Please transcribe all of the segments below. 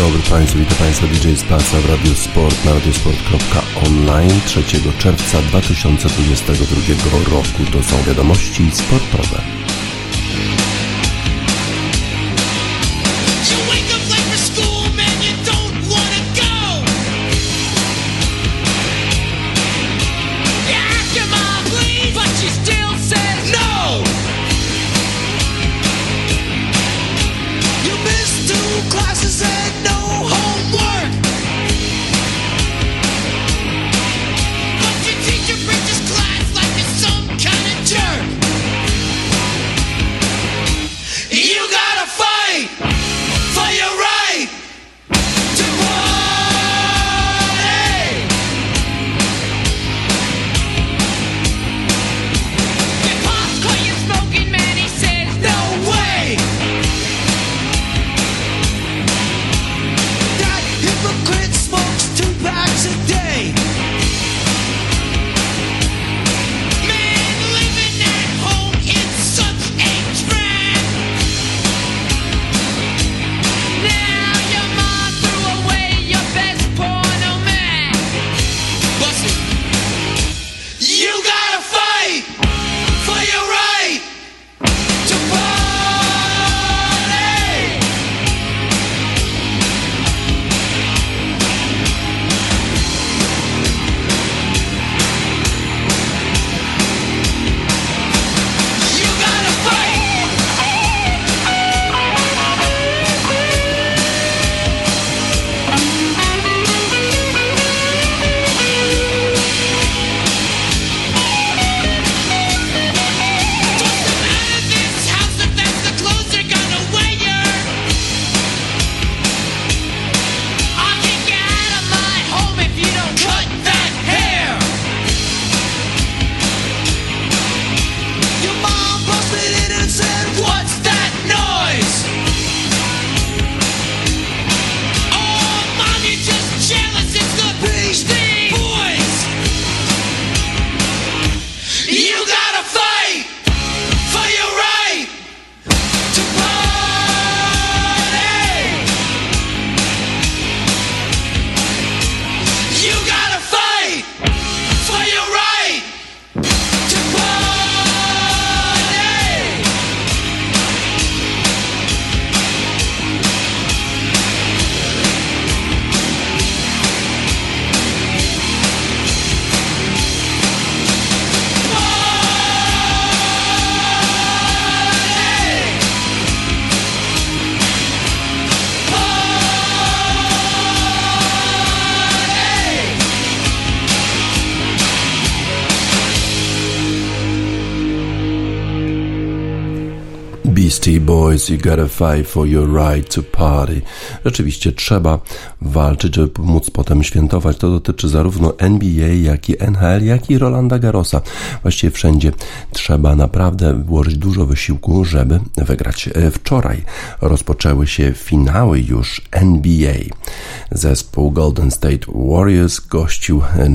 dobry Państwu, witam Państwa DJ Spasa w Radio Sport na radiosport.online 3 czerwca 2022 roku. To są wiadomości sportowe. You gotta fight for your right to party. Rzeczywiście trzeba walczyć, żeby móc potem świętować. To dotyczy zarówno NBA, jak i NHL, jak i Rolanda Garrosa. Właściwie wszędzie trzeba naprawdę włożyć dużo wysiłku, żeby wygrać. E, wczoraj rozpoczęły się finały już NBA. Zespół Golden State Warriors gościł e,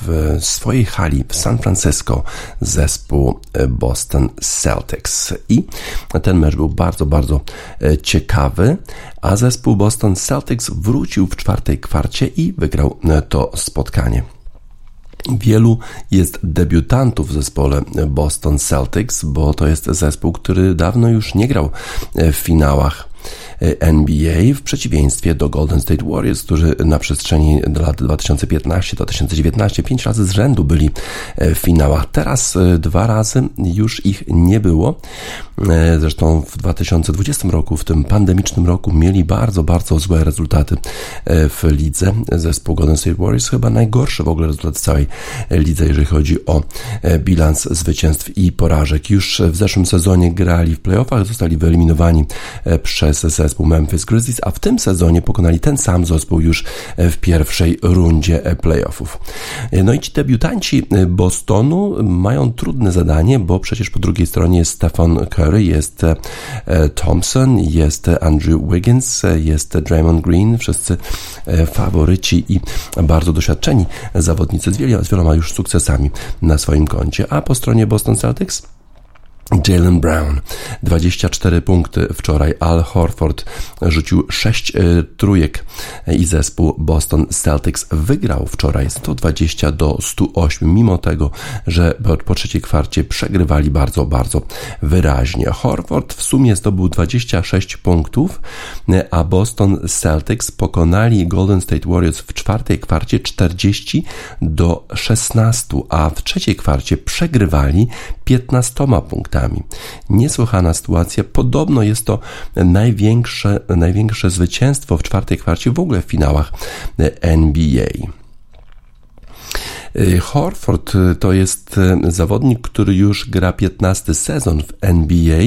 w swojej hali w San Francisco zespół e, Boston Celtics i ten mecz był bardzo, bardzo ciekawy, a zespół Boston Celtics wrócił w czwartej kwarcie i wygrał e, to spotkanie. Wielu jest debiutantów w zespole Boston Celtics, bo to jest zespół, który dawno już nie grał e, w finałach NBA w przeciwieństwie do Golden State Warriors, którzy na przestrzeni lat 2015-2019 pięć razy z rzędu byli w finałach. Teraz dwa razy już ich nie było. E, zresztą w 2020 roku, w tym pandemicznym roku, mieli bardzo, bardzo złe rezultaty e, w lidze. Zespół Golden State Warriors chyba najgorszy w ogóle rezultat w całej lidze, jeżeli chodzi o e, bilans zwycięstw i porażek. Już w zeszłym sezonie grali w playoffach, zostali wyeliminowani przez zespół Memphis Grizzlies, a w tym sezonie pokonali ten sam zespół już w pierwszej rundzie playoffów. No i ci debiutanci Bostonu mają trudne zadanie, bo przecież po drugiej stronie jest Stefan Curry, jest e, Thompson, jest Andrew Wiggins, jest Draymond Green, wszyscy e, faworyci i bardzo doświadczeni zawodnicy z wieloma już sukcesami na swoim koncie. A po stronie Boston Celtics Jalen Brown 24 punkty wczoraj. Al Horford rzucił 6 e, trójek i zespół Boston Celtics wygrał wczoraj 120 do 108, mimo tego, że po trzeciej kwarcie przegrywali bardzo, bardzo wyraźnie. Horford w sumie zdobył 26 punktów, a Boston Celtics pokonali Golden State Warriors w czwartej kwarcie 40 do 16, a w trzeciej kwarcie przegrywali 15 punktami. Niesłychana sytuacja. Podobno jest to największe, największe zwycięstwo w czwartej kwarcie w ogóle w finałach NBA. Horford to jest zawodnik, który już gra 15 sezon w NBA.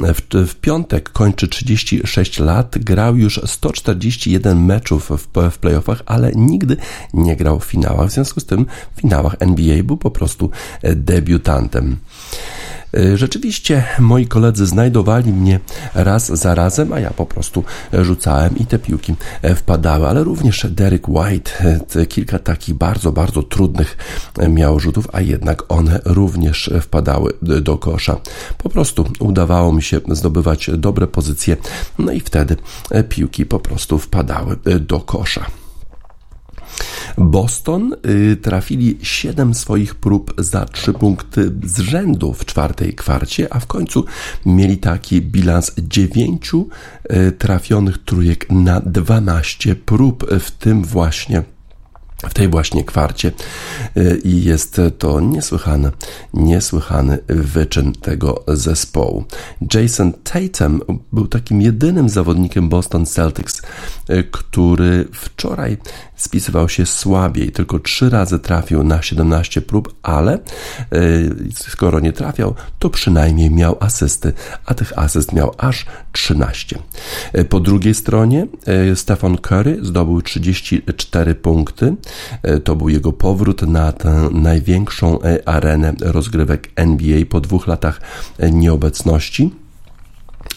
W, w, piątek kończy 36 lat, grał już 141 meczów w, w playoffach, ale nigdy nie grał w finałach. W związku z tym w finałach NBA był po prostu debiutantem. E, rzeczywiście moi koledzy znajdowali mnie raz za razem, a ja po prostu rzucałem i te piłki e, wpadały, ale również Derek White e, kilka takich bardzo, bardzo trudnych miał rzutów, a jednak one również wpadały do kosza. Po prostu udawało mi się zdobywać dobre pozycje, no i wtedy piłki po prostu wpadały do kosza. Boston y, trafili 7 swoich prób za 3 punkty z rzędu w czwartej kwarcie, a w końcu mieli taki bilans 9 y, trafionych trójek na 12 prób, w tym właśnie w tej właśnie kwarcie y, i jest to niesłychany, niesłychany wyczyn tego zespołu. Jason Tatum był takim jedynym zawodnikiem Boston Celtics, który wczoraj spisywał się słabiej, tylko trzy razy trafił na 17 prób, ale e, skoro nie trafiał, to przynajmniej miał asysty, a tych asyst miał aż 13. E, po drugiej stronie Stephen Curry zdobył 34 punkty. To był jego powrót na tę największą arenę rozgrywek NBA po dwóch latach nieobecności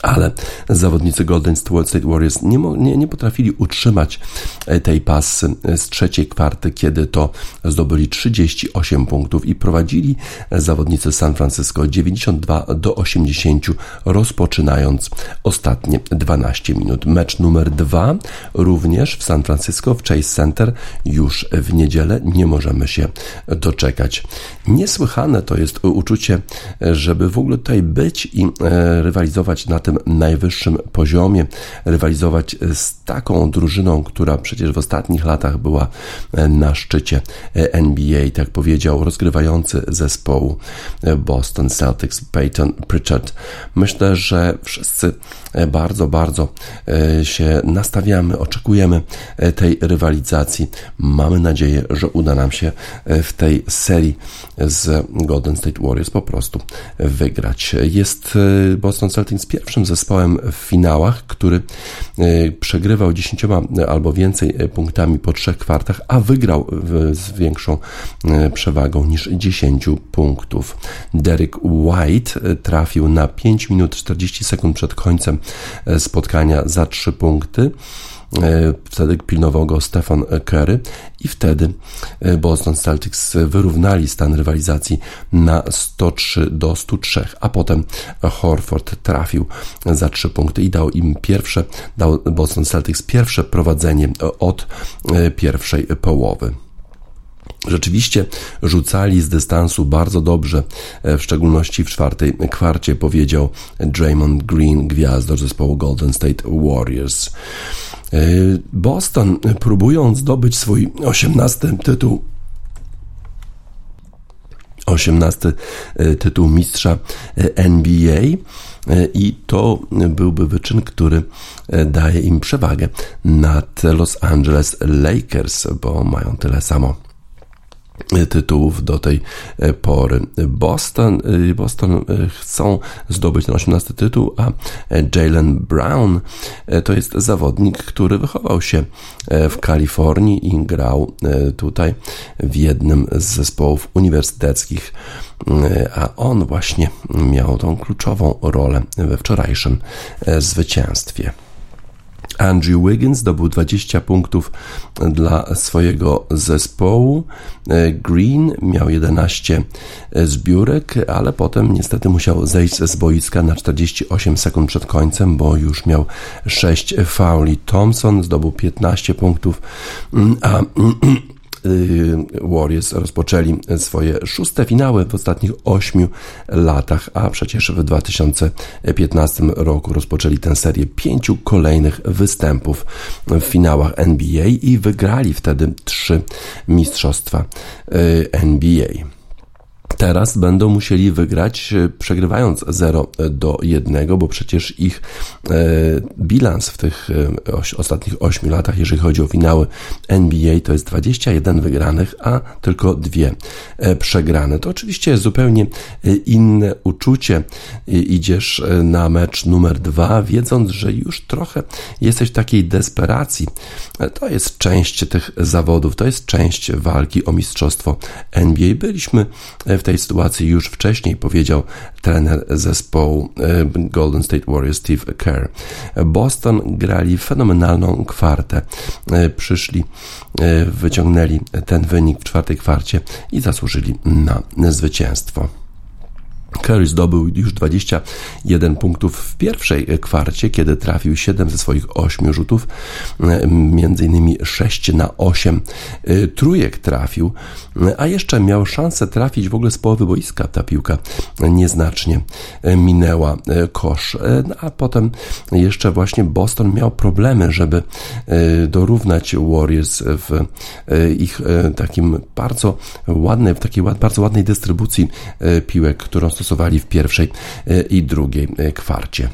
ale zawodnicy Golden State Warriors nie, nie, nie, potrafili utrzymać e, tej pasy z trzeciej kwarty, kiedy to zdobyli 38 punktów i prowadzili zawodnicy San Francisco 92 do 80, rozpoczynając ostatnie 12 minut. Mecz numer dwa również w San Francisco w Chase Center już w niedzielę. Nie możemy się doczekać. Niesłychane to jest uczucie, żeby w ogóle tutaj być i e, rywalizować na tym tym najwyższym poziomie, rywalizować z taką drużyną, która przecież w ostatnich latach była e, na szczycie e, NBA, tak powiedział rozgrywający zespołu e, Boston Celtics Peyton Pritchard. Myślę, że wszyscy bardzo, bardzo się nastawiamy, oczekujemy tej rywalizacji. Mamy nadzieję, że uda nam się w tej serii z Golden State Warriors po prostu wygrać. Jest Boston Celtics pierwszym najlepszym zespołem w finałach, który e, przegrywał 10 albo więcej e, punktami po trzech kwartach, a wygrał z większą e, przewagą niż 10 punktów. Derek White trafił na 5 minut 40 sekund przed końcem spotkania za 3 punkty. E, wtedy pilnował go Stefan Curry i wtedy e, Boston Celtics wyrównali stan rywalizacji na 103 do 103, a potem Horford trafił za 3 punkty i dał im pierwsze, dał Boston Celtics pierwsze prowadzenie od e, pierwszej połowy. Rzeczywiście rzucali z dystansu bardzo dobrze, w szczególności w czwartej kwarcie, powiedział Draymond Green, gwiazdor zespołu Golden State Warriors. E, Boston, próbując zdobyć swój 18 tytuł 18 e, tytuł mistrza e, NBA i to byłby wyczyn, który daje im przewagę nad Los Angeles Lakers, bo mają tyle samo tytułów do tej e, pory. Boston, e, Boston e, chcą zdobyć ten 18 tytuł, a Jalen Brown to jest zawodnik, który wychował się w Kalifornii i grał tutaj w jednym z zespołów uniwersyteckich, a on właśnie miał tą kluczową rolę we wczorajszym zwycięstwie. Andrew Wiggins zdobył 20 punktów dla swojego zespołu. E, Green miał 11 zbiórek, ale potem niestety musiał zejść z boiska na 48 sekund przed końcem, bo już miał 6 fauli. Thompson zdobył 15 punktów, mm, a Warriors rozpoczęli swoje szóste finały w ostatnich ośmiu latach, a przecież w 2015 roku rozpoczęli tę serię pięciu kolejnych występów w finałach NBA i wygrali wtedy trzy mistrzostwa y, NBA teraz będą musieli wygrać, e, przegrywając 0 do 1, bo przecież ich e, bilans w tych e, ostatnich 8 latach, jeżeli chodzi o finały NBA, to jest 21 wygranych, a tylko dwie przegrane. To oczywiście jest zupełnie inne uczucie. Idziesz na mecz numer 2, wiedząc, że już trochę jesteś w takiej desperacji. To jest część tych zawodów, to jest część walki o mistrzostwo NBA. Byliśmy w tej sytuacji już wcześniej, powiedział trener zespołu e, Golden State Warriors Steve Kerr. Boston grali fenomenalną kwartę. E, przyszli, e, wyciągnęli ten wynik w czwartej kwarcie i zasłużyli na zwycięstwo. Curry zdobył już 21 punktów w pierwszej kwarcie, kiedy trafił 7 ze swoich 8 rzutów, między innymi 6 na 8 y, trójek trafił, a jeszcze miał szansę trafić w ogóle z połowy boiska. Ta piłka nieznacznie minęła kosz, y, a potem jeszcze właśnie Boston miał problemy, żeby dorównać Warriors w ich takim bardzo ładnej, w takiej bardzo ładnej dystrybucji piłek, którą stosowali w pierwszej e, i drugiej e, kwarcie.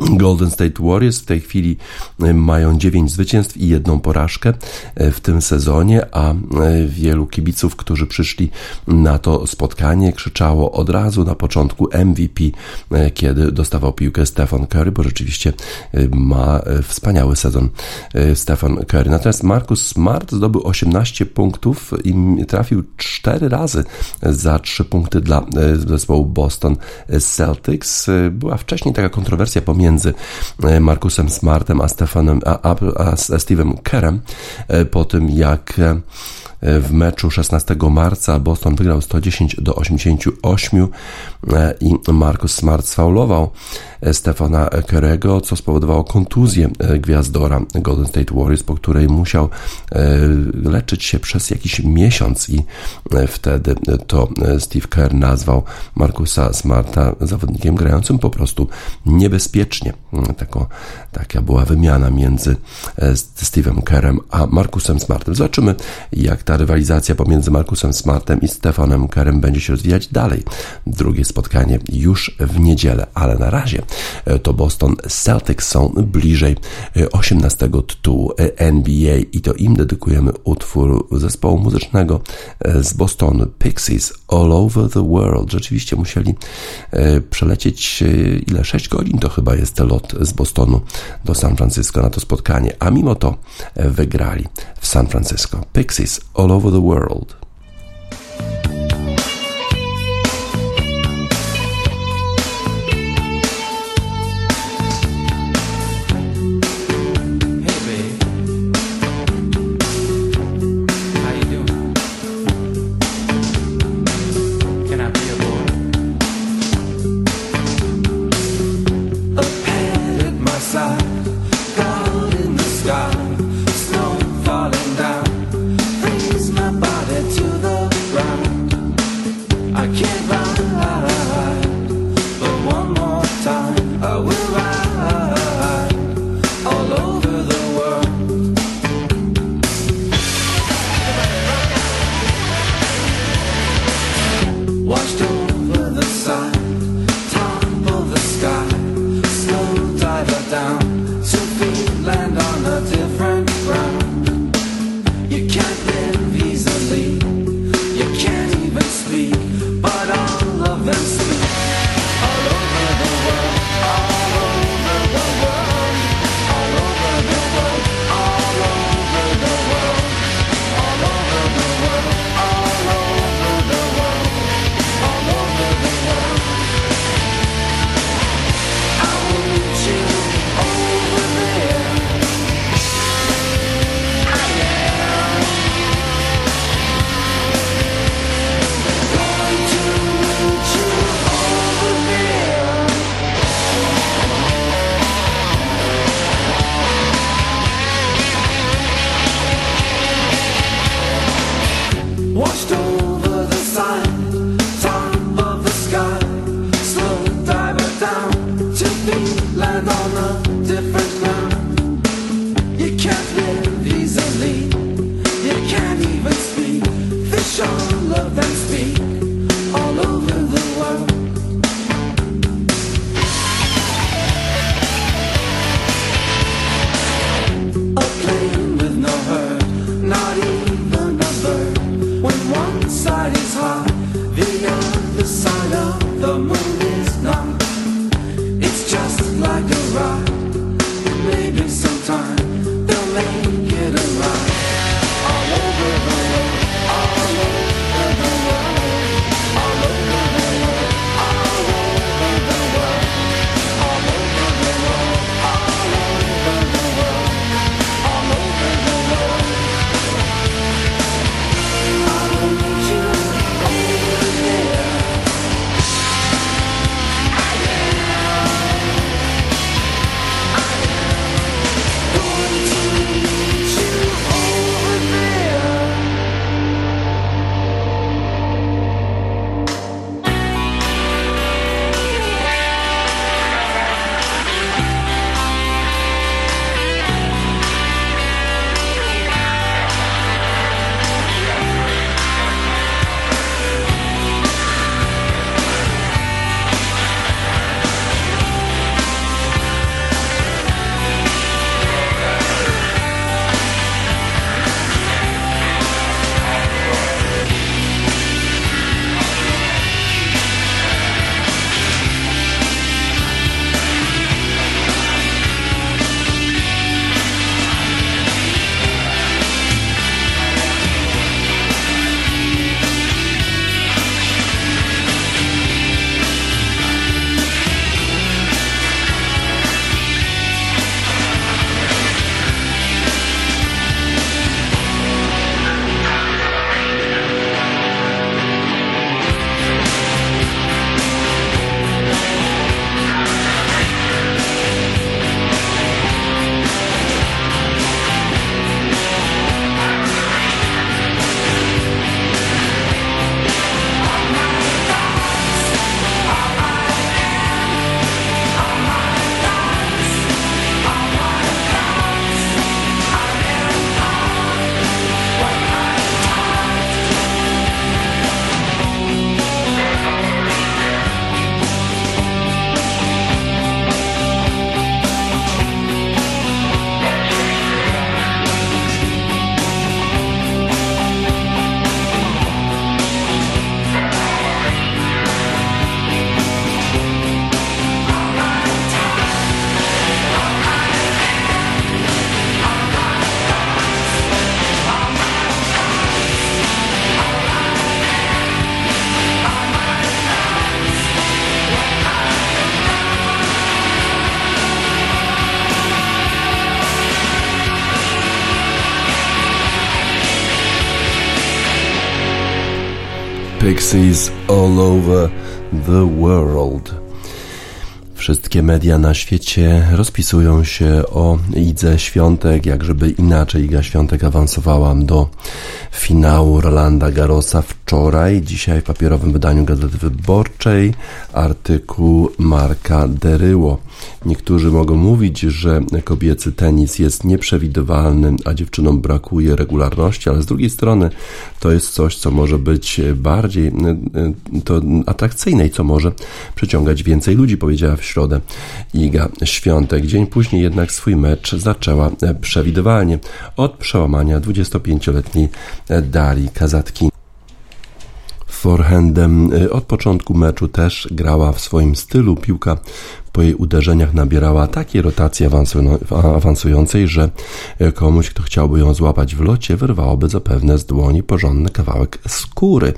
Golden State Warriors w tej chwili e, mają 9 zwycięstw i jedną porażkę e, w tym sezonie, a e, wielu kibiców, którzy przyszli na to spotkanie, krzyczało od razu na początku MVP, kiedy dostawał piłkę Stephen Curry, bo rzeczywiście ma wspaniały sezon Stephen Curry. Natomiast Marcus Smart zdobył 18 punktów i trafił 4 razy za 3 punkty dla zespołu Boston Celtics. Była wcześniej taka kontrowersja pomiędzy między e, Markusem Smartem a, Stefanem, a, a, a Steve'em Kerem e, po tym, jak e, w meczu 16 marca Boston wygrał 110 do 88 i Marcus Smart sfaulował Stefana Kerego, co spowodowało kontuzję gwiazdora Golden State Warriors, po której musiał leczyć się przez jakiś miesiąc i wtedy to Steve Kerr nazwał Markusa Smarta zawodnikiem grającym po prostu niebezpiecznie. Tako, taka była wymiana między Steve'em Kerem a Markusem Smartem. Zobaczymy, jak ta rywalizacja pomiędzy Markusem Smartem i Stefanem Kerem będzie się rozwijać dalej. Drugie spotkanie już w niedzielę, ale na razie e, to Boston Celtics są bliżej 18 e, tytułu e, NBA i to im dedykujemy utwór zespołu muzycznego z Bostonu Pixies All Over the World. Rzeczywiście musieli przelecieć ile? 6 godzin to chyba jest lot z Bostonu do San Francisco na to spotkanie, a mimo to wygrali w San Francisco. Pixies All Over the World. All over the world. Wszystkie media na świecie rozpisują się o Idze Świątek, jak żeby inaczej Iga Świątek awansowała do finału Rolanda Garosa wczoraj. Dzisiaj w papierowym wydaniu Gazety Wyborczej artykuł Marka Deryło. Niektórzy mogą mówić, że kobiecy tenis jest nieprzewidywalny, a dziewczynom brakuje regularności, ale z drugiej strony to jest coś, co może być bardziej to atrakcyjne i co może przyciągać więcej ludzi, powiedziała w środę Iga Świątek. Dzień później jednak swój mecz zaczęła przewidywalnie od przełamania 25-letniej Dali Kazatki forehandem. Od początku meczu też grała w swoim stylu. Piłka po jej uderzeniach nabierała takiej rotacji awansującej, że komuś, kto chciałby ją złapać w locie, wyrwałoby zapewne z dłoni porządny kawałek skóry.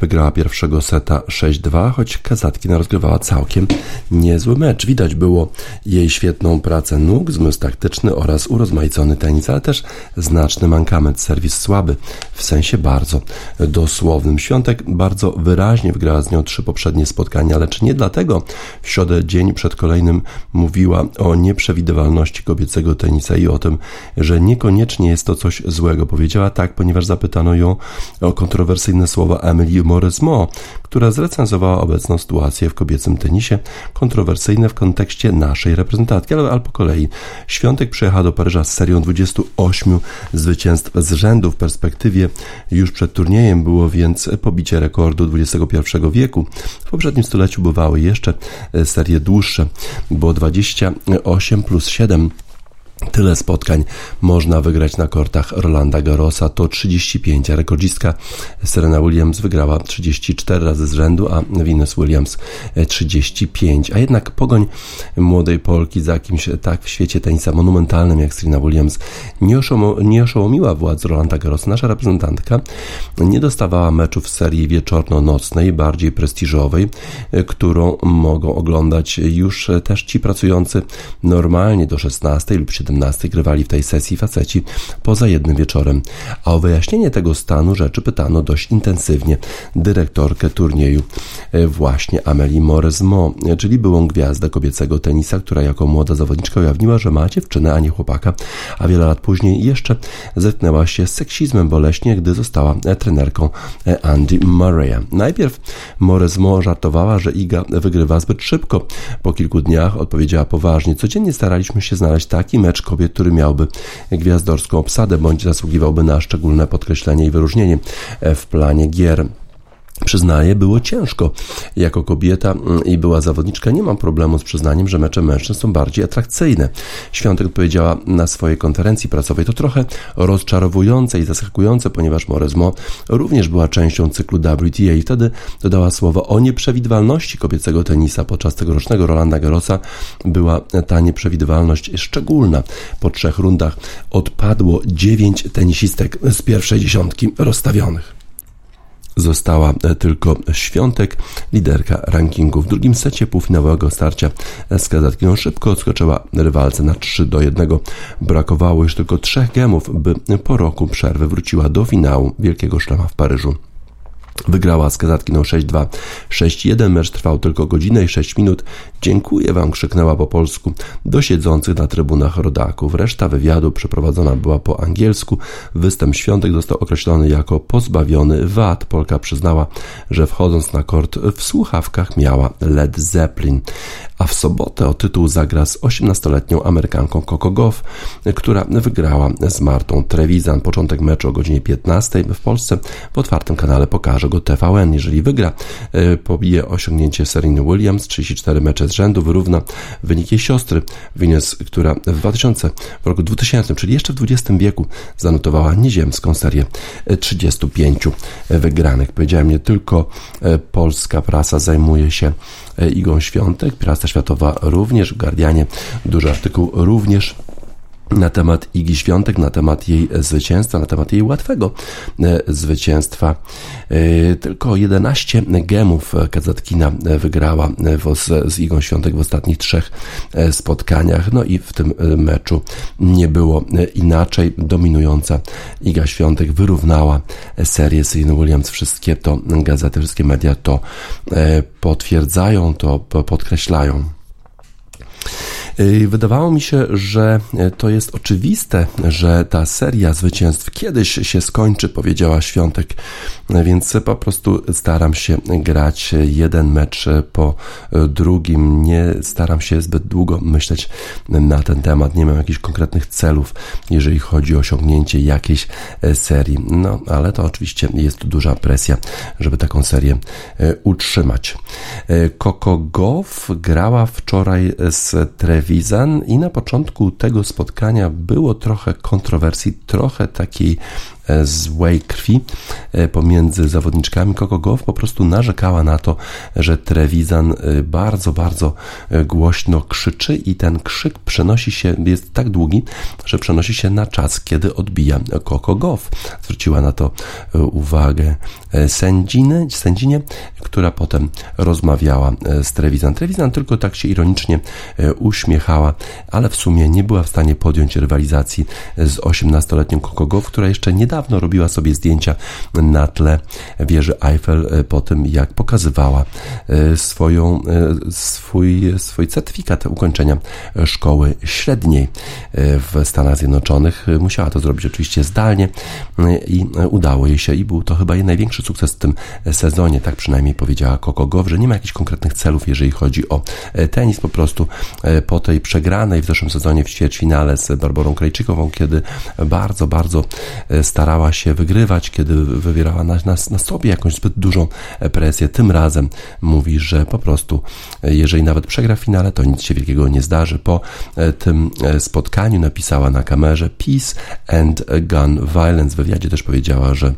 Wygrała pierwszego seta 6-2, choć Kazatkina rozgrywała całkiem niezły mecz. Widać było jej świetną pracę nóg, zmysł taktyczny oraz urozmaicony tenis, ale też znaczny mankament, serwis słaby, w sensie bardzo dosłownym. Świątek bardzo wyraźnie wygrała z nią trzy poprzednie spotkania, lecz nie dlatego w środę dzień przed kolejnym mówiła o nieprzewidywalności kobiecego tenisa i o tym, że niekoniecznie jest to coś złego. Powiedziała tak, ponieważ zapytano ją o kontrowersyjne słowa Emily Moresmo, która zrecenzowała obecną sytuację w kobiecym tenisie, kontrowersyjne w kontekście naszej reprezentantki, ale, ale po kolei. Świątek przyjechała do Paryża z serią 28 zwycięstw z rzędu. W perspektywie już przed turniejem było więc pobicie rekordu XXI wieku. W poprzednim stuleciu bywały jeszcze serie dłuższe, bo 28 plus 7 Tyle spotkań można wygrać na kortach Rolanda Garrosa, to 35, a rekordzistka Serena Williams wygrała 34 razy z rzędu, a Venus Williams 35. A jednak pogoń młodej Polki za kimś tak w świecie tenisa monumentalnym jak Serena Williams nie, nie oszołomiła władz Rolanda Garrosa. Nasza reprezentantka nie dostawała meczów w serii wieczorno-nocnej, bardziej prestiżowej, którą mogą oglądać już też ci pracujący normalnie do 16 lub 17 17 grywali w tej sesji faceci poza jednym wieczorem, a o wyjaśnienie tego stanu rzeczy pytano dość intensywnie dyrektorkę turnieju e, właśnie Amelie Moresmo, czyli byłą gwiazdę kobiecego tenisa, która jako młoda zawodniczka ujawniła, że ma dziewczynę, a nie chłopaka, a wiele lat później jeszcze zetknęła się z seksizmem boleśnie, gdy została e, trenerką e, Andy Murray'a. Najpierw Moresmo żartowała, że Iga wygrywa zbyt szybko. Po kilku dniach odpowiedziała poważnie. Codziennie staraliśmy się znaleźć taki mecz, kobiet, który miałby gwiazdorską obsadę bądź zasługiwałby na szczególne podkreślenie i wyróżnienie w planie gier. Przyznaję, było ciężko. Jako kobieta mm, i była zawodniczka, nie mam problemu z przyznaniem, że mecze mężczyzn są bardziej atrakcyjne. Świątek powiedziała na swojej konferencji prasowej. To trochę rozczarowujące i zaskakujące, ponieważ Moresmo również była częścią cyklu WTA i wtedy dodała słowo o nieprzewidywalności kobiecego tenisa. Podczas tegorocznego Rolanda Garrosa była ta nieprzewidywalność szczególna. Po trzech rundach odpadło dziewięć tenisistek z pierwszej dziesiątki rozstawionych. Została e, tylko Świątek, liderka rankingu. W drugim secie półfinałowego starcia z Kazatkiną szybko odskoczyła rywalce na 3 do 1. Brakowało już tylko trzech gemów, by po roku przerwy wróciła do finału Wielkiego Szlema w Paryżu. Wygrała z Kazatkiną 6-2. 6-1 mecz trwał tylko godzinę i 6 minut. Dziękuję wam, krzyknęła po polsku do siedzących na trybunach rodaków. Reszta wywiadu przeprowadzona była po angielsku. Występ świątek został określony jako pozbawiony wad. Polka przyznała, że wchodząc na kort w słuchawkach miała Led Zeppelin a w sobotę o tytuł zagra z 18-letnią Amerykanką Coco Goff, która wygrała z Martą Trevisan. Początek meczu o godzinie 15 w Polsce w otwartym kanale pokaże go TVN. Jeżeli wygra, e, pobije osiągnięcie Sereny Williams, 34 mecze z rzędu, wyrówna wynik jej siostry Venus, która w 2000, w roku 2000, czyli jeszcze w XX wieku zanotowała nieziemską serię 35 wygranych. Powiedziałem, nie tylko e, polska prasa zajmuje się e, Igą Świątek, prasa światowa również, w Guardianie duży artykuł również na temat Igi Świątek, na temat jej zwycięstwa, na temat jej łatwego e, zwycięstwa. E, tylko 11 gemów Kazatkina wygrała z Igą Świątek w ostatnich trzech e, spotkaniach. No i w tym meczu nie było inaczej. Dominująca Iga Świątek wyrównała serię Serena Williams. Wszystkie to gazety, wszystkie media to potwierdzają, to podkreślają. Y, wydawało mi się, że y, to jest oczywiste, że ta seria zwycięstw kiedyś się skończy, powiedziała Świątek, więc po prostu staram się grać jeden mecz po drugim. Nie staram się zbyt długo myśleć na ten temat. Nie mam jakichś konkretnych celów, jeżeli chodzi o osiągnięcie jakiejś serii. No, ale to oczywiście jest duża presja, żeby taką serię e, utrzymać. E, Coco Goff grała wczoraj z Trevi Trevisan i na początku tego spotkania było trochę kontrowersji, trochę takiej złej krwi e, pomiędzy zawodniczkami. Coco Goff po prostu narzekała na to, że Trevisan e, bardzo, bardzo głośno krzyczy i ten krzyk przenosi się, jest tak długi, że przenosi się na czas, kiedy odbija Coco Goff. Zwróciła na to uwagę sędziny, sędzinie, która potem rozmawiała z Trevisan. Trevisan tylko tak się ironicznie uśmiechała, ale w sumie nie była w stanie podjąć rywalizacji z 18-letnią Coco Goff, która jeszcze nie niedawno robiła sobie zdjęcia na tle wieży Eiffel e, po tym, jak pokazywała e, swoją, e, swój, swój certyfikat ukończenia szkoły średniej w Stanach Zjednoczonych. Musiała to zrobić oczywiście zdalnie i udało jej się i był to chyba jej największy sukces w tym sezonie, tak przynajmniej powiedziała Coco Goff, że nie ma jakichś konkretnych celów, jeżeli chodzi o tenis, po prostu po tej przegranej w zeszłym sezonie w ćwierćfinale z Barbarą Krajczykową, kiedy bardzo, bardzo starała starała się wygrywać, kiedy wywierała na, na, na sobie jakąś zbyt dużą presję. Tym razem mówi, że po prostu, jeżeli nawet przegra w finale, to nic się wielkiego nie zdarzy. Po e, tym e, spotkaniu napisała na kamerze Peace and Gun Violence. W wywiadzie też powiedziała, że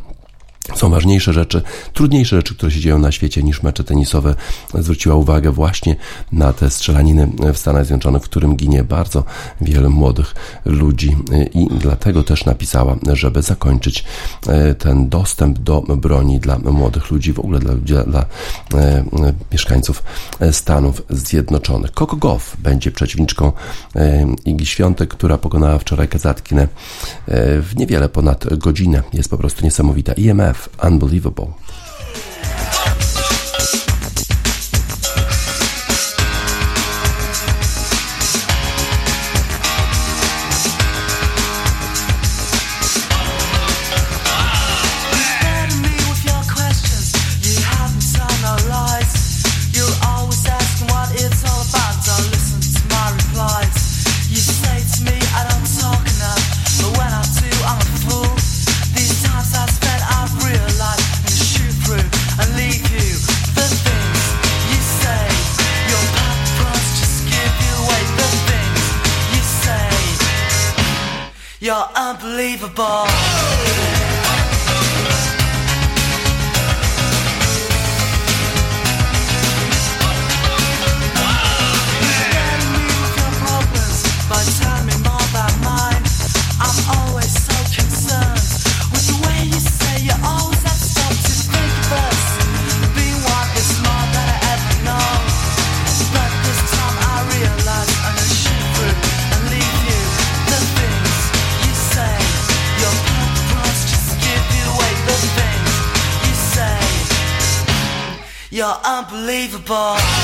są ważniejsze rzeczy, trudniejsze rzeczy, które się dzieją na świecie niż mecze tenisowe. Zwróciła uwagę właśnie na te strzelaniny w Stanach Zjednoczonych, w którym ginie bardzo wiele młodych ludzi i dlatego też napisała, żeby zakończyć e, ten dostęp do broni dla młodych ludzi, w ogóle dla, dla, e, mieszkańców Stanów Zjednoczonych. Coco Goff będzie przeciwniczką e, Igi Świątek, która pokonała wczoraj Kazatkinę w niewiele ponad godzinę. Jest po prostu niesamowita. IMF unbelievable. unbelievable. You're unbelievable.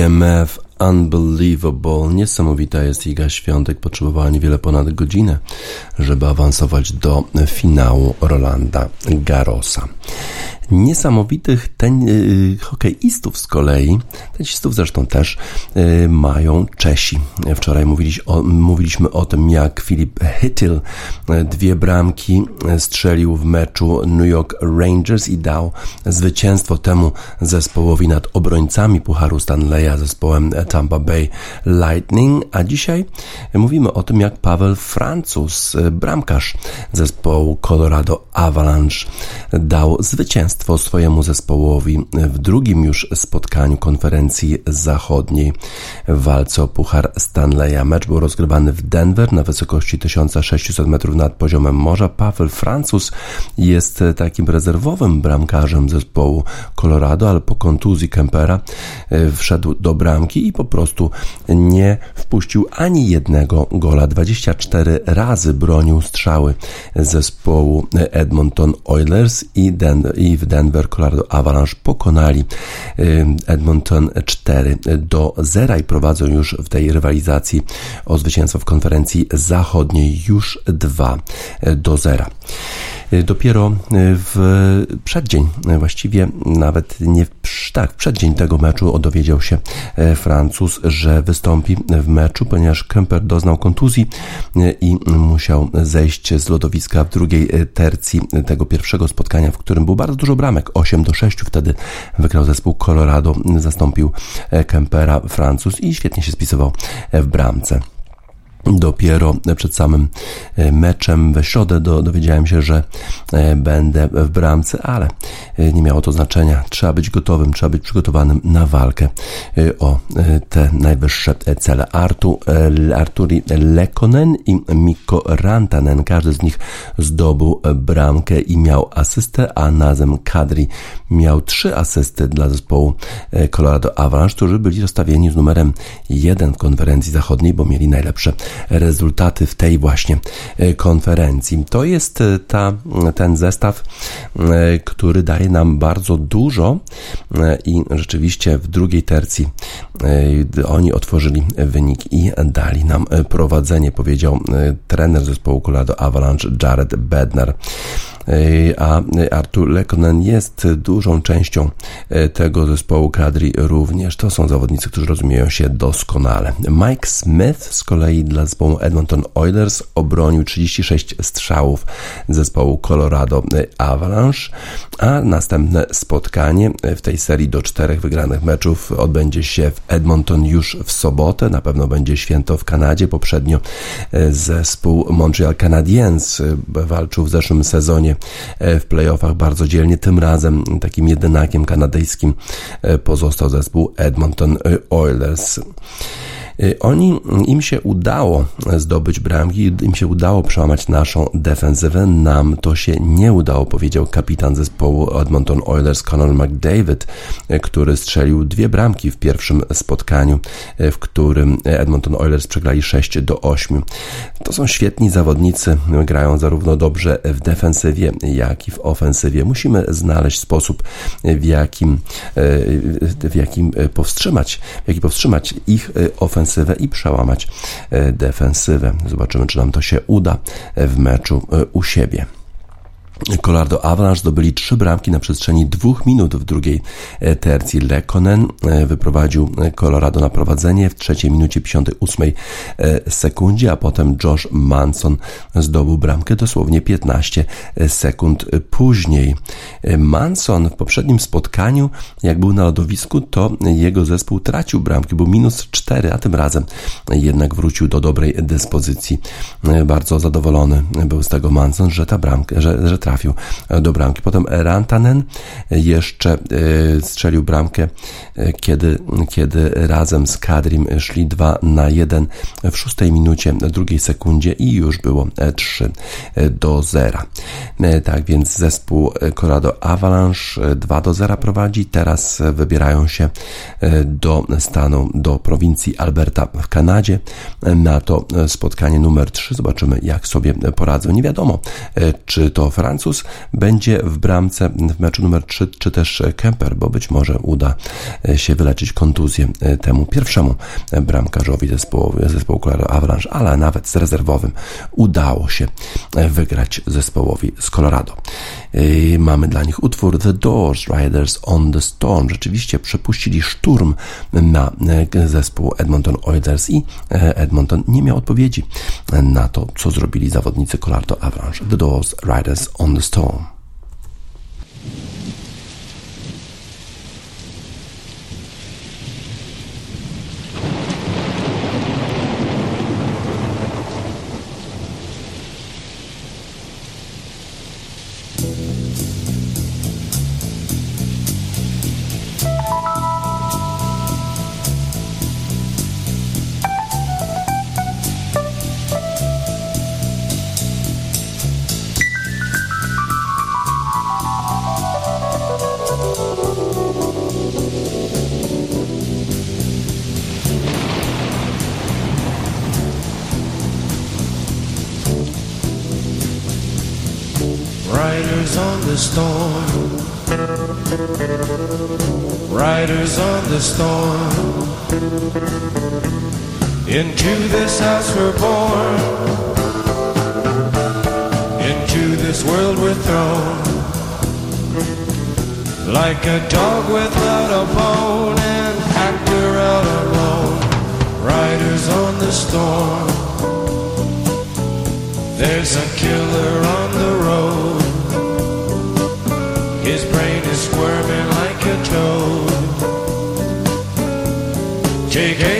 EMF Unbelievable. Niesamowita jest Iga Świątek. Potrzebowała niewiele ponad godzinę, żeby awansować do finału Rolanda Garosa niesamowitych ten, y, hokeistów z kolei, tenisistów zresztą też, y, mają Czesi. Wczoraj mówiliś o, mówiliśmy o tym, jak Filip Hyttil y, dwie bramki strzelił w meczu New York Rangers i dał zwycięstwo temu zespołowi nad obrońcami Pucharu Stanleya, zespołem Tampa Bay Lightning, a dzisiaj mówimy o tym, jak Paweł Francuz, bramkarz zespołu Colorado Avalanche, dał zwycięstwo zwycięstwo swojemu zespołowi w drugim już spotkaniu konferencji zachodniej w walce o Puchar Stanleya. Mecz był rozgrywany w Denver na wysokości 1600 metrów nad poziomem morza. Paweł Francuz jest takim rezerwowym bramkarzem zespołu Colorado, ale po kontuzji Kempera e, wszedł do bramki i po prostu nie wpuścił ani jednego gola. 24 razy bronił strzały zespołu Edmonton Oilers i, Den i w Denver Colorado Avalanche pokonali Edmonton 4 do 0 i prowadzą już w tej rywalizacji o zwycięstwo w konferencji zachodniej już 2 do 0. Y, dopiero y, w przeddzień, y, właściwie nawet nie tak, w przeddzień tego meczu dowiedział się Francuz, że wystąpi w meczu, ponieważ Kemper doznał kontuzji i musiał zejść z lodowiska w drugiej tercji tego pierwszego spotkania, w którym był bardzo dużo bramek, 8 do 6 wtedy wygrał zespół Colorado, zastąpił Kempera Francuz i świetnie się spisował w bramce. Dopiero przed samym e, meczem we środę do, dowiedziałem się, że e, będę w bramce, ale e, nie miało to znaczenia. Trzeba być gotowym, trzeba być przygotowanym na walkę o te najwyższe cele. Artu, Arturi Lekonen i Mikko Rantanen, każdy z nich zdobył bramkę i miał asystę, a Nazem Kadri miał trzy asysty dla zespołu Colorado Avalanche, którzy byli rozstawieni z numerem 1 w konferencji zachodniej, bo mieli najlepsze rezultaty w tej właśnie e, konferencji. To jest e, ta, ten zestaw, e, który daje nam bardzo dużo i rzeczywiście w drugiej tercji oni otworzyli wynik i dali nam prowadzenie, powiedział trener zespołu Colorado Avalanche Jared Bednar a Artur Lekonen jest dużą częścią tego zespołu kadri również. To są zawodnicy, którzy rozumieją się doskonale. Mike Smith z kolei dla zespołu Edmonton Oilers obronił 36 strzałów zespołu Colorado Avalanche, a następne spotkanie w tej serii do czterech wygranych meczów odbędzie się w Edmonton już w sobotę. Na pewno będzie święto w Kanadzie. Poprzednio zespół Montreal Canadiens walczył w zeszłym sezonie w playoffach bardzo dzielnie. Tym razem takim jedynakiem kanadyjskim pozostał zespół Edmonton Oilers. Y, oni, im się udało zdobyć bramki, im się udało przełamać naszą defensywę, nam to się nie udało, powiedział kapitan zespołu Edmonton Oilers Conor McDavid, y, który strzelił dwie bramki w pierwszym spotkaniu, y, w którym Edmonton Oilers przegrali 6 do 8. To są świetni zawodnicy, grają zarówno dobrze w defensywie, jak i w ofensywie. Musimy znaleźć sposób, w jakim, w jakim powstrzymać, w jaki powstrzymać ich ofensywę ofensywę i przełamać e, defensywę. Zobaczymy, czy nam to się uda w meczu e, u siebie. Colorado Avalanche zdobyli trzy bramki na przestrzeni dwóch minut w drugiej e, tercji. Lekonen e, wyprowadził Colorado na prowadzenie w trzeciej minucie 58 e, sekundzie, a potem Josh Manson zdobył bramkę dosłownie 15 sekund później. Manson w poprzednim spotkaniu, jak był na lodowisku, to jego zespół tracił bramki, był minus 4, a tym razem jednak wrócił do dobrej dyspozycji. Bardzo zadowolony był z tego Manson, że ta bramka, że, że trafił do bramki. Potem Rantanen jeszcze e, strzelił bramkę, e, kiedy, kiedy razem z Kadrim szli 2 na 1 w szóstej minucie, drugiej sekundzie i już było 3 e, do 0. Tak więc zespół Colorado Avalanche 2 do 0 prowadzi. Teraz wybierają się do stanu, do prowincji Alberta w Kanadzie na to spotkanie numer 3. Zobaczymy, jak sobie poradzą. Nie wiadomo, czy to Francuz będzie w bramce w meczu numer 3, czy też Kemper, bo być może uda się wyleczyć kontuzję temu pierwszemu bramkarzowi zespołu, zespołu Colorado Avalanche, ale nawet z rezerwowym udało się wygrać zespołowi z Colorado. Mamy dla nich utwór The Doors Riders on the Storm. Rzeczywiście przepuścili szturm na zespół Edmonton Oilers i Edmonton nie miał odpowiedzi na to, co zrobili zawodnicy Colorado Avalanche. The Doors Riders on the Storm. Take a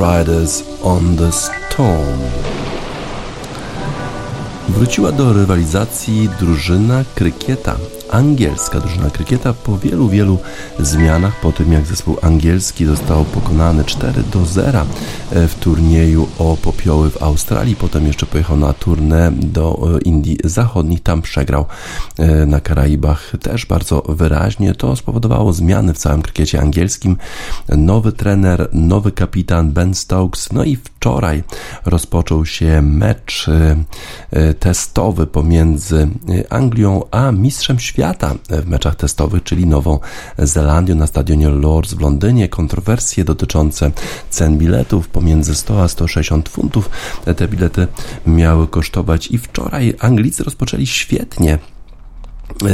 Riders on the Storm. Wróciła do rywalizacji drużyna krykieta. Angielska drużyna krykieta po wielu, wielu zmianach, po tym jak zespół angielski został pokonany 4 do 0 w turnieju o popioły w Australii, potem jeszcze pojechał na turnę do e, Indii Zachodnich, tam przegrał e, na Karaibach też bardzo wyraźnie. To spowodowało zmiany w całym krykiecie angielskim. Nowy trener, nowy kapitan Ben Stokes, no i wczoraj rozpoczął się mecz e, e, testowy pomiędzy e, Anglią a mistrzem świata w meczach testowych, czyli Nową Zelandią na stadionie Lords w Londynie. Kontrowersje dotyczące cen biletów pomiędzy 100 a 160 funtów. Te bilety miały kosztować i wczoraj Anglicy rozpoczęli świetnie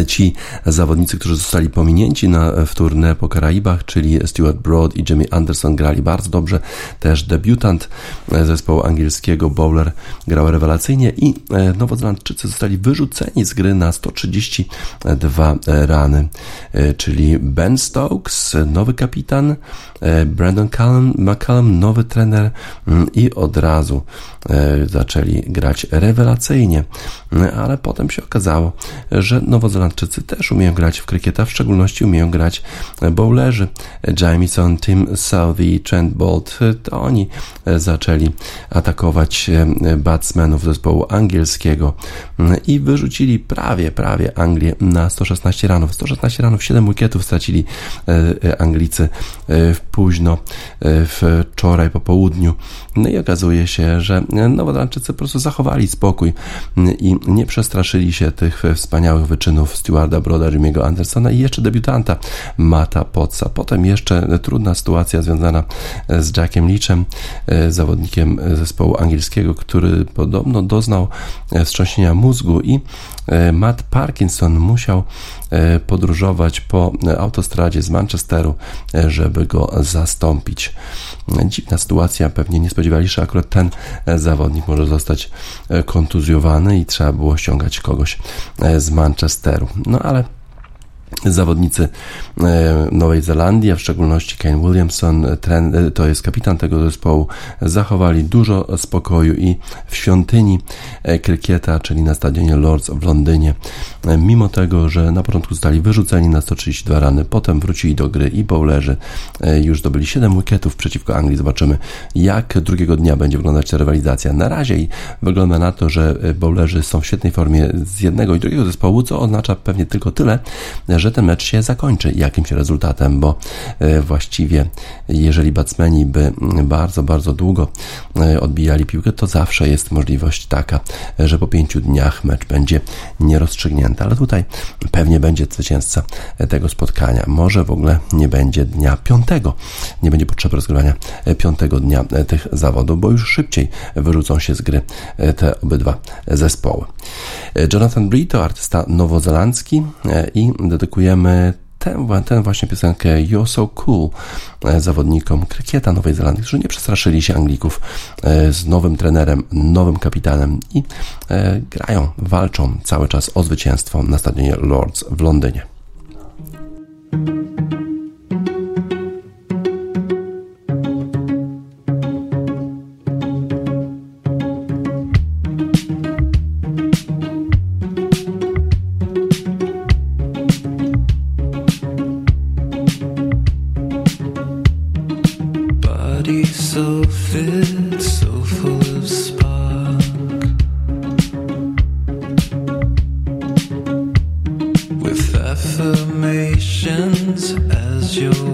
ci zawodnicy, którzy zostali pominięci na, w turnę po Karaibach, czyli Stuart Broad i Jimmy Anderson grali bardzo dobrze. Też debiutant zespołu angielskiego Bowler grał rewelacyjnie i e, Nowozelandczycy zostali wyrzuceni z gry na 132 rany, E, czyli Ben Stokes, nowy kapitan, e, Brandon Callum, McCallum, nowy trener mm, i od razu e, zaczęli grać rewelacyjnie, Mm, ale potem się okazało, że Nowozelandczycy też umieją grać w krykieta, w szczególności umieją grać bowlerzy. Jamison, Tim Southey, Trent Bolt, to oni zaczęli atakować batsmenów zespołu angielskiego mm, i wyrzucili prawie, prawie Anglię na 116 ranów. 116 ranów, 7 wikietów stracili e, Anglicy e, w późno e, wczoraj po południu. No i okazuje się, że Nowozelandczycy po prostu zachowali spokój mm, i nie przestraszyli się tych wspaniałych wyczynów Stewarda Broda, Jimmy'ego Andersona i jeszcze debiutanta Mata Potsa. Potem jeszcze trudna sytuacja związana z Jackiem Leachem, zawodnikiem zespołu angielskiego, który podobno doznał wstrząśnienia mózgu i Matt Parkinson musiał podróżować po autostradzie z Manchesteru, żeby go zastąpić. Dziwna sytuacja, pewnie nie spodziewali się, że akurat ten zawodnik może zostać kontuzjowany i trzeba było ściągać kogoś z Manchesteru. No ale zawodnicy Nowej Zelandii, a w szczególności Kane Williamson, tren, to jest kapitan tego zespołu, zachowali dużo spokoju i w świątyni krykieta, czyli na stadionie Lords w Londynie, mimo tego, że na początku zostali wyrzuceni na 132 rany, potem wrócili do gry i bowlerzy już zdobyli 7 wikietów przeciwko Anglii. Zobaczymy, jak drugiego dnia będzie wyglądać ta rywalizacja. Na razie wygląda na to, że bowlerzy są w świetnej formie z jednego i drugiego zespołu, co oznacza pewnie tylko tyle, że ten mecz się zakończy jakimś rezultatem, bo właściwie jeżeli batsmeni by bardzo, bardzo długo odbijali piłkę, to zawsze jest możliwość taka, że po pięciu dniach mecz będzie nierozstrzygnięty. Ale tutaj pewnie będzie zwycięzca tego spotkania. Może w ogóle nie będzie dnia piątego. Nie będzie potrzeby rozgrywania piątego dnia tych zawodów, bo już szybciej wyrzucą się z gry te obydwa zespoły. Jonathan Bree to artysta nowozelandzki i dedykujemy tę, tę właśnie piosenkę You're So Cool e, zawodnikom krykieta Nowej Zelandii, którzy nie przestraszyli się Anglików e, z nowym trenerem, nowym kapitanem i e, grają, walczą cały czas o zwycięstwo na stadionie Lords w Londynie. you.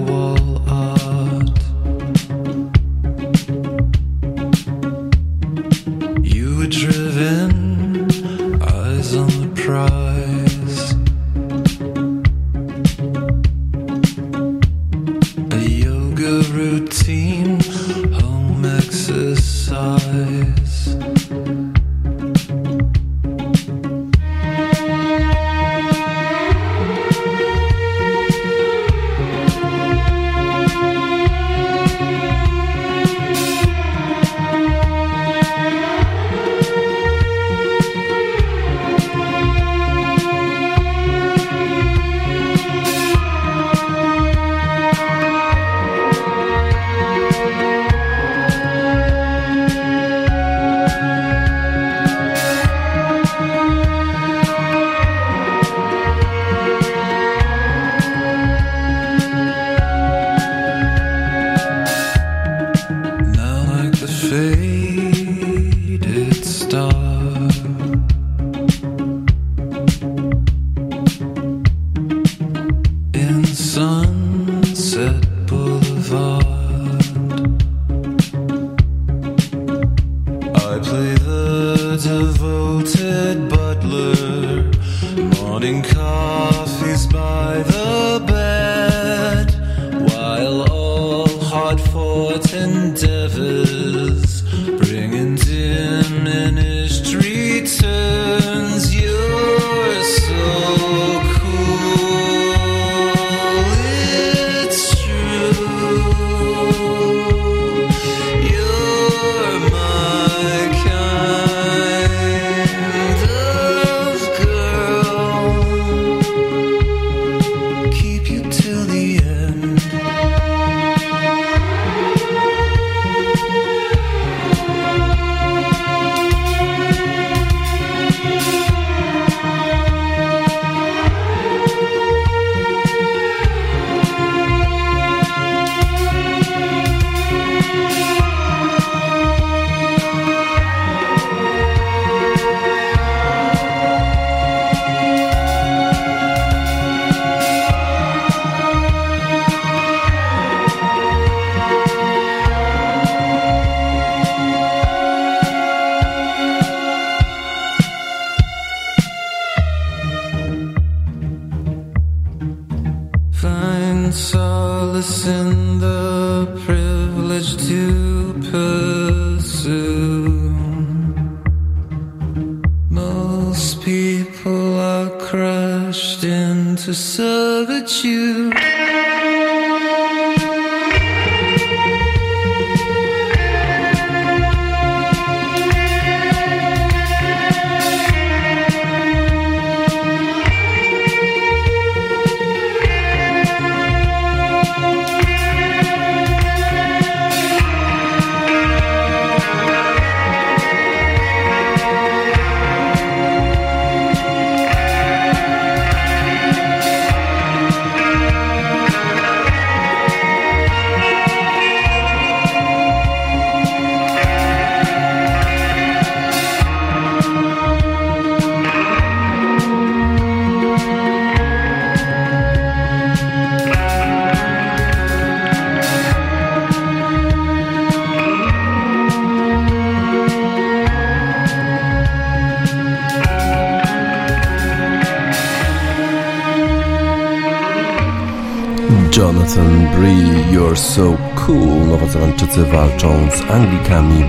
Jonathan Bree, You're So Cool. Nowozelandczycy walczą z Anglikami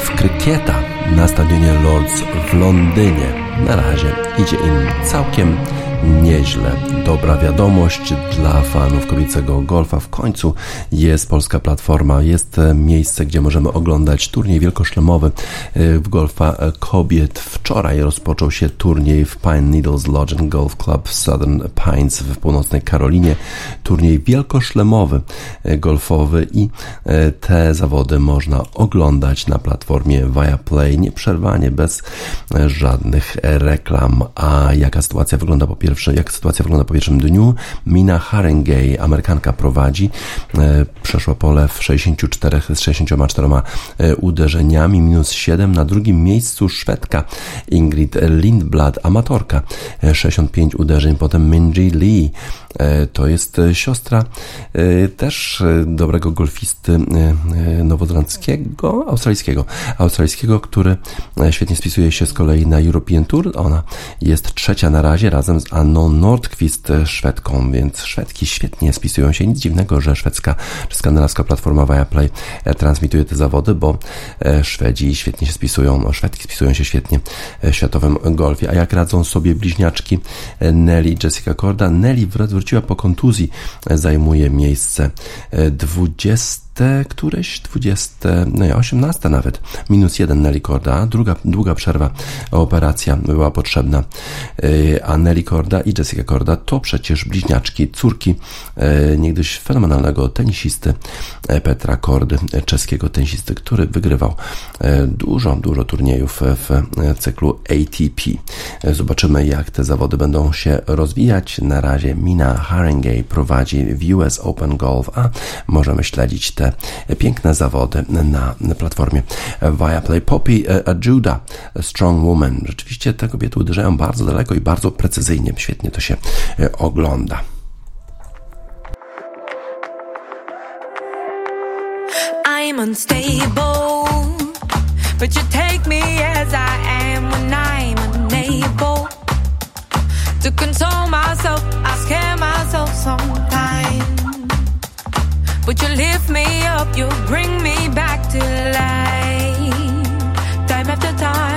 w krykieta na stadionie Lords w Londynie. Na razie idzie im całkiem nieźle. Dobra wiadomość dla fanów kobiecego golfa. W końcu jest polska platforma, jest e, miejsce, gdzie możemy oglądać turniej wielkoszlemowy e, w golfa e, kobiet. Wczoraj rozpoczął się turniej w Pine Needles Lodge and Golf Club w Southern Pines w północnej Karolinie. Turniej wielkoszlemowy golfowy i te zawody można oglądać na platformie Viaplay nieprzerwanie, bez żadnych reklam. A jaka sytuacja wygląda po pierwsze, jak sytuacja wygląda po pierwszym dniu? Mina Haringey, Amerykanka prowadzi, e, przeszła pole w 64 z 64 e, uderzeniami, minus 7. Na drugim miejscu Szwedka Ingrid Lindblad, amatorka, 65 e, uderzeń, potem Minji Lee, to jest siostra też dobrego golfisty nowozelandzkiego, australijskiego, australijskiego, który świetnie spisuje się z kolei na European Tour. Ona jest trzecia na razie razem z Anną Nordqvist, Szwedką, więc Szwedki świetnie spisują się. Nic dziwnego, że szwedzka czy skandynawska platforma Viaplay e, transmituje te zawody, bo e, Szwedzi świetnie się spisują, Szwedki spisują się świetnie w światowym golfie. A jak radzą sobie bliźniaczki e, Nelly i Jessica Korda? Nelly wróciła po kontuzji, zajmuje miejsce 20 te któreś? 20, no ja 18 nawet, minus jeden Nelly Corda, druga, długa przerwa, operacja była potrzebna, e, a Nelly Corda i Jessica Corda to przecież bliźniaczki, córki e, niegdyś fenomenalnego tenisisty e, Petra Kordy, czeskiego tenisisty, który wygrywał dużo, dużo turniejów w cyklu ATP. Zobaczymy, jak te zawody będą się rozwijać. Na razie Mina Haringey prowadzi w US Open Golf, a możemy śledzić te te piękne zawody na platformie Viaplay. Poppy Judah, Strong Woman. Rzeczywiście te kobiety uderzają bardzo daleko i bardzo precyzyjnie. Świetnie to się e, ogląda. I'm unstable, but you take me as I am when I'm unable to control myself. I scare myself sometimes. But you lift me up, you bring me back to life, time after time.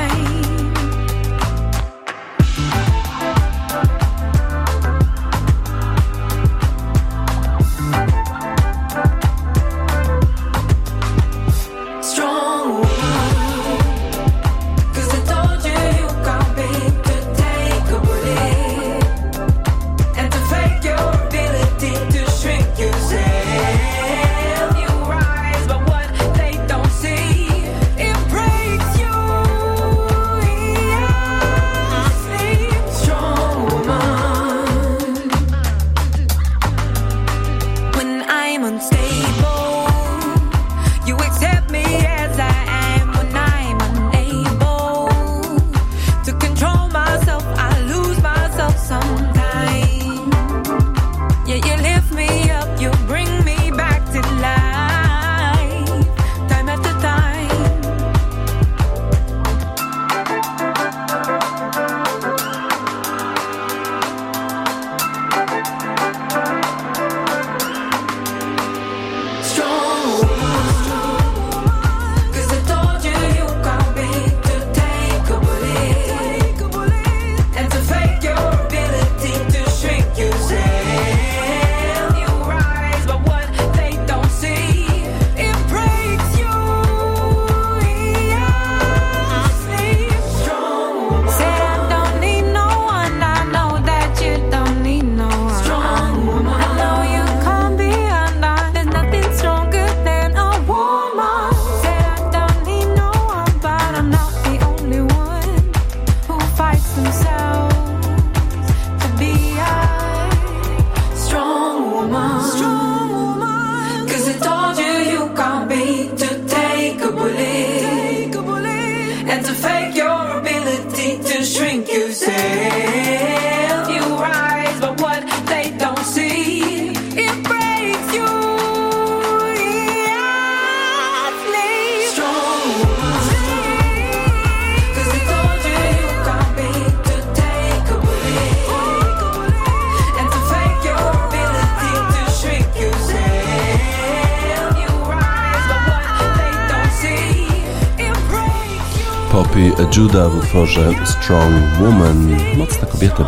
Judah w utworze Strong Woman. Mocne kobiety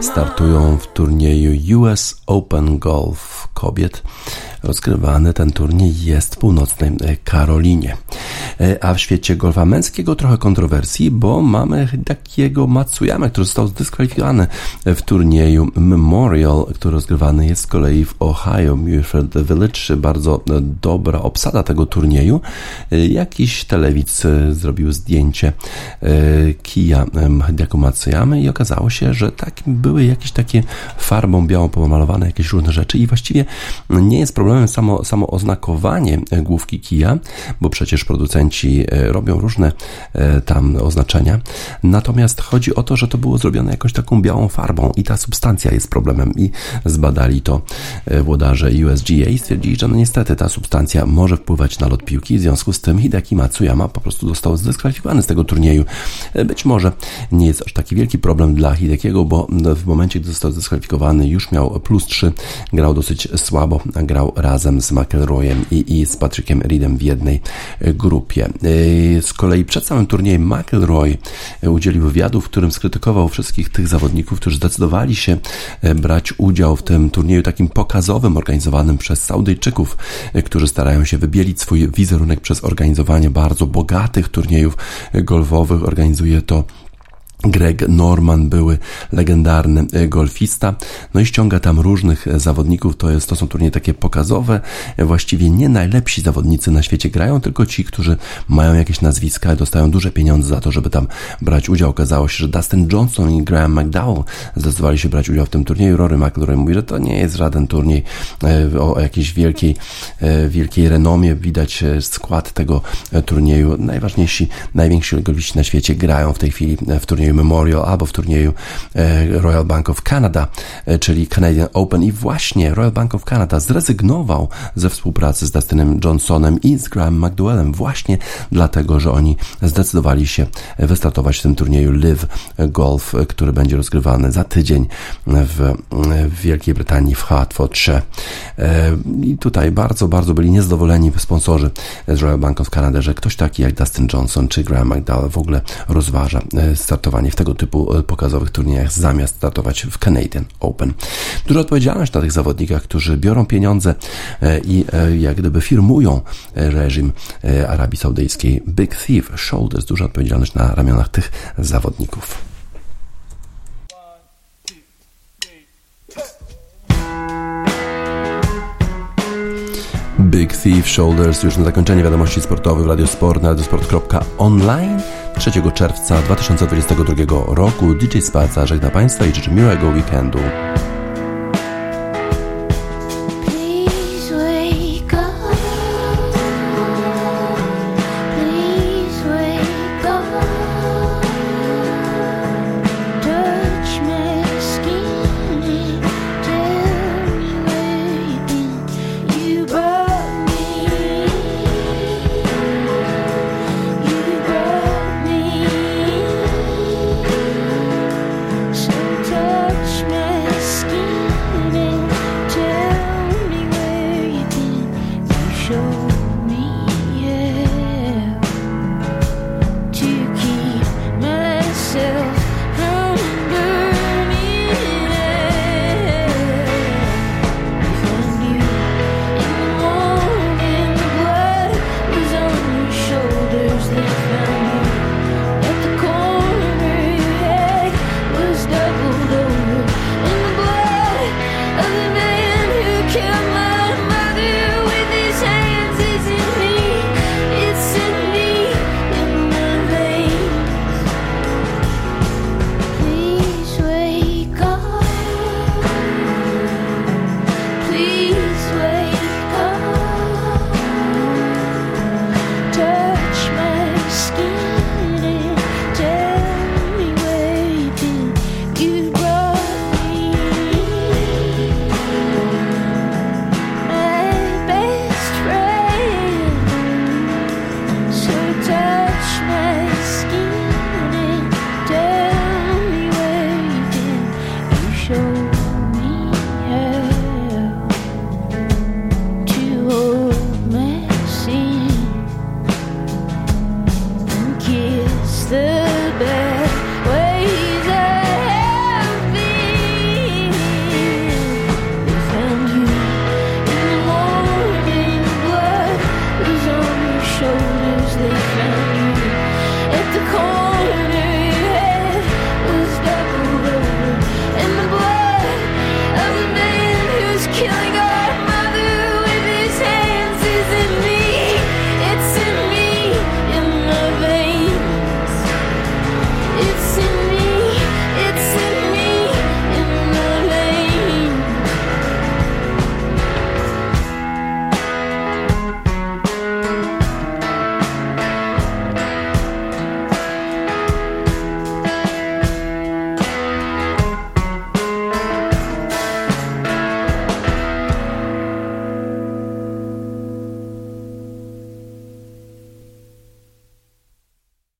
startują w turnieju US Open Golf kobiet. Rozgrywany ten turniej jest w północnej Karolinie. E, a w świecie golfa męskiego trochę kontrowersji, bo mamy takiego Matsuyama, który został zdyskwalifikowany w turnieju Memorial, który rozgrywany jest z kolei w Ohio, Milford Village. Bardzo dobra obsada tego turnieju. E, jakiś telewidz e, zrobił zdjęcie kija Hideako Matsuyamy i okazało się, że tak były jakieś takie farbą białą pomalowane jakieś różne rzeczy i właściwie nie jest problemem samo, samo oznakowanie główki kija, bo przecież producenci e, robią różne e, tam oznaczenia. Natomiast chodzi o to, że to było zrobione jakąś taką białą farbą i ta substancja jest problemem i zbadali to e, włodarze USGA i stwierdzili, że no niestety ta substancja może wpływać na lot piłki, w związku z tym Hideki Matsuyama po prostu został zdyskwalifikowany z tego turnieju. Być może nie jest aż taki wielki problem dla Hidekiego, bo w momencie, gdy został zdyskwalifikowany już miał plus 3, grał dosyć słabo, grał razem z McElroyem i, i z Patrickiem Reedem w jednej grupie. Y, z kolei przed samym turniejem McElroy udzielił wywiadu, w którym skrytykował wszystkich tych zawodników, którzy zdecydowali się e, brać udział w tym turnieju takim pokazowym, organizowanym przez Saudyjczyków, którzy starają się wybielić swój wizerunek przez organizowanie bardzo bogatych turniejów golfowych. Organizuje to Greg Norman, były legendarny e, golfista, no i ściąga tam różnych e, zawodników, to, jest, to są turnieje takie pokazowe, e, właściwie nie najlepsi zawodnicy na świecie grają, tylko ci, którzy mają jakieś nazwiska, dostają duże pieniądze za to, żeby tam brać udział. Okazało się, że Dustin Johnson i Graham McDowell zdecydowali się brać udział w tym turnieju. Rory McIlroy mówi, że to nie jest żaden turniej o jakiejś wielkiej, wielkiej renomie. Widać skład tego turnieju. Najważniejsi, najwięksi golfiści na świecie grają w tej chwili w turnieju turnieju Memorial albo w turnieju e, Royal Bank of Canada, e, czyli Canadian Open i właśnie Royal Bank of Canada zrezygnował ze współpracy z Dustinem Johnsonem i z Graham McDowellem właśnie dlatego, że oni zdecydowali się wystartować w tym turnieju Live Golf, który będzie rozgrywany za tydzień w, Wielkiej Brytanii w Hertfordshire. E, I tutaj bardzo, bardzo byli niezadowoleni sponsorzy z Royal Bank of Canada, że ktoś taki jak Dustin Johnson czy Graham McDowell w ogóle rozważa startowanie startowanie w tego typu e, pokazowych turniejach zamiast startować w Canadian Open. Duża odpowiedzialność na tych zawodnikach, którzy biorą pieniądze e, i e, jak gdyby firmują reżim Arabii Saudyjskiej. Big Thief Shoulders, duża odpowiedzialność na ramionach tych zawodników. Big Thief Shoulders już na zakończenie wiadomości sportowych w Radiosport na radiosport.online 3 czerwca 2022 roku. DJ Spaca żegna Państwa i życzę miłego weekendu.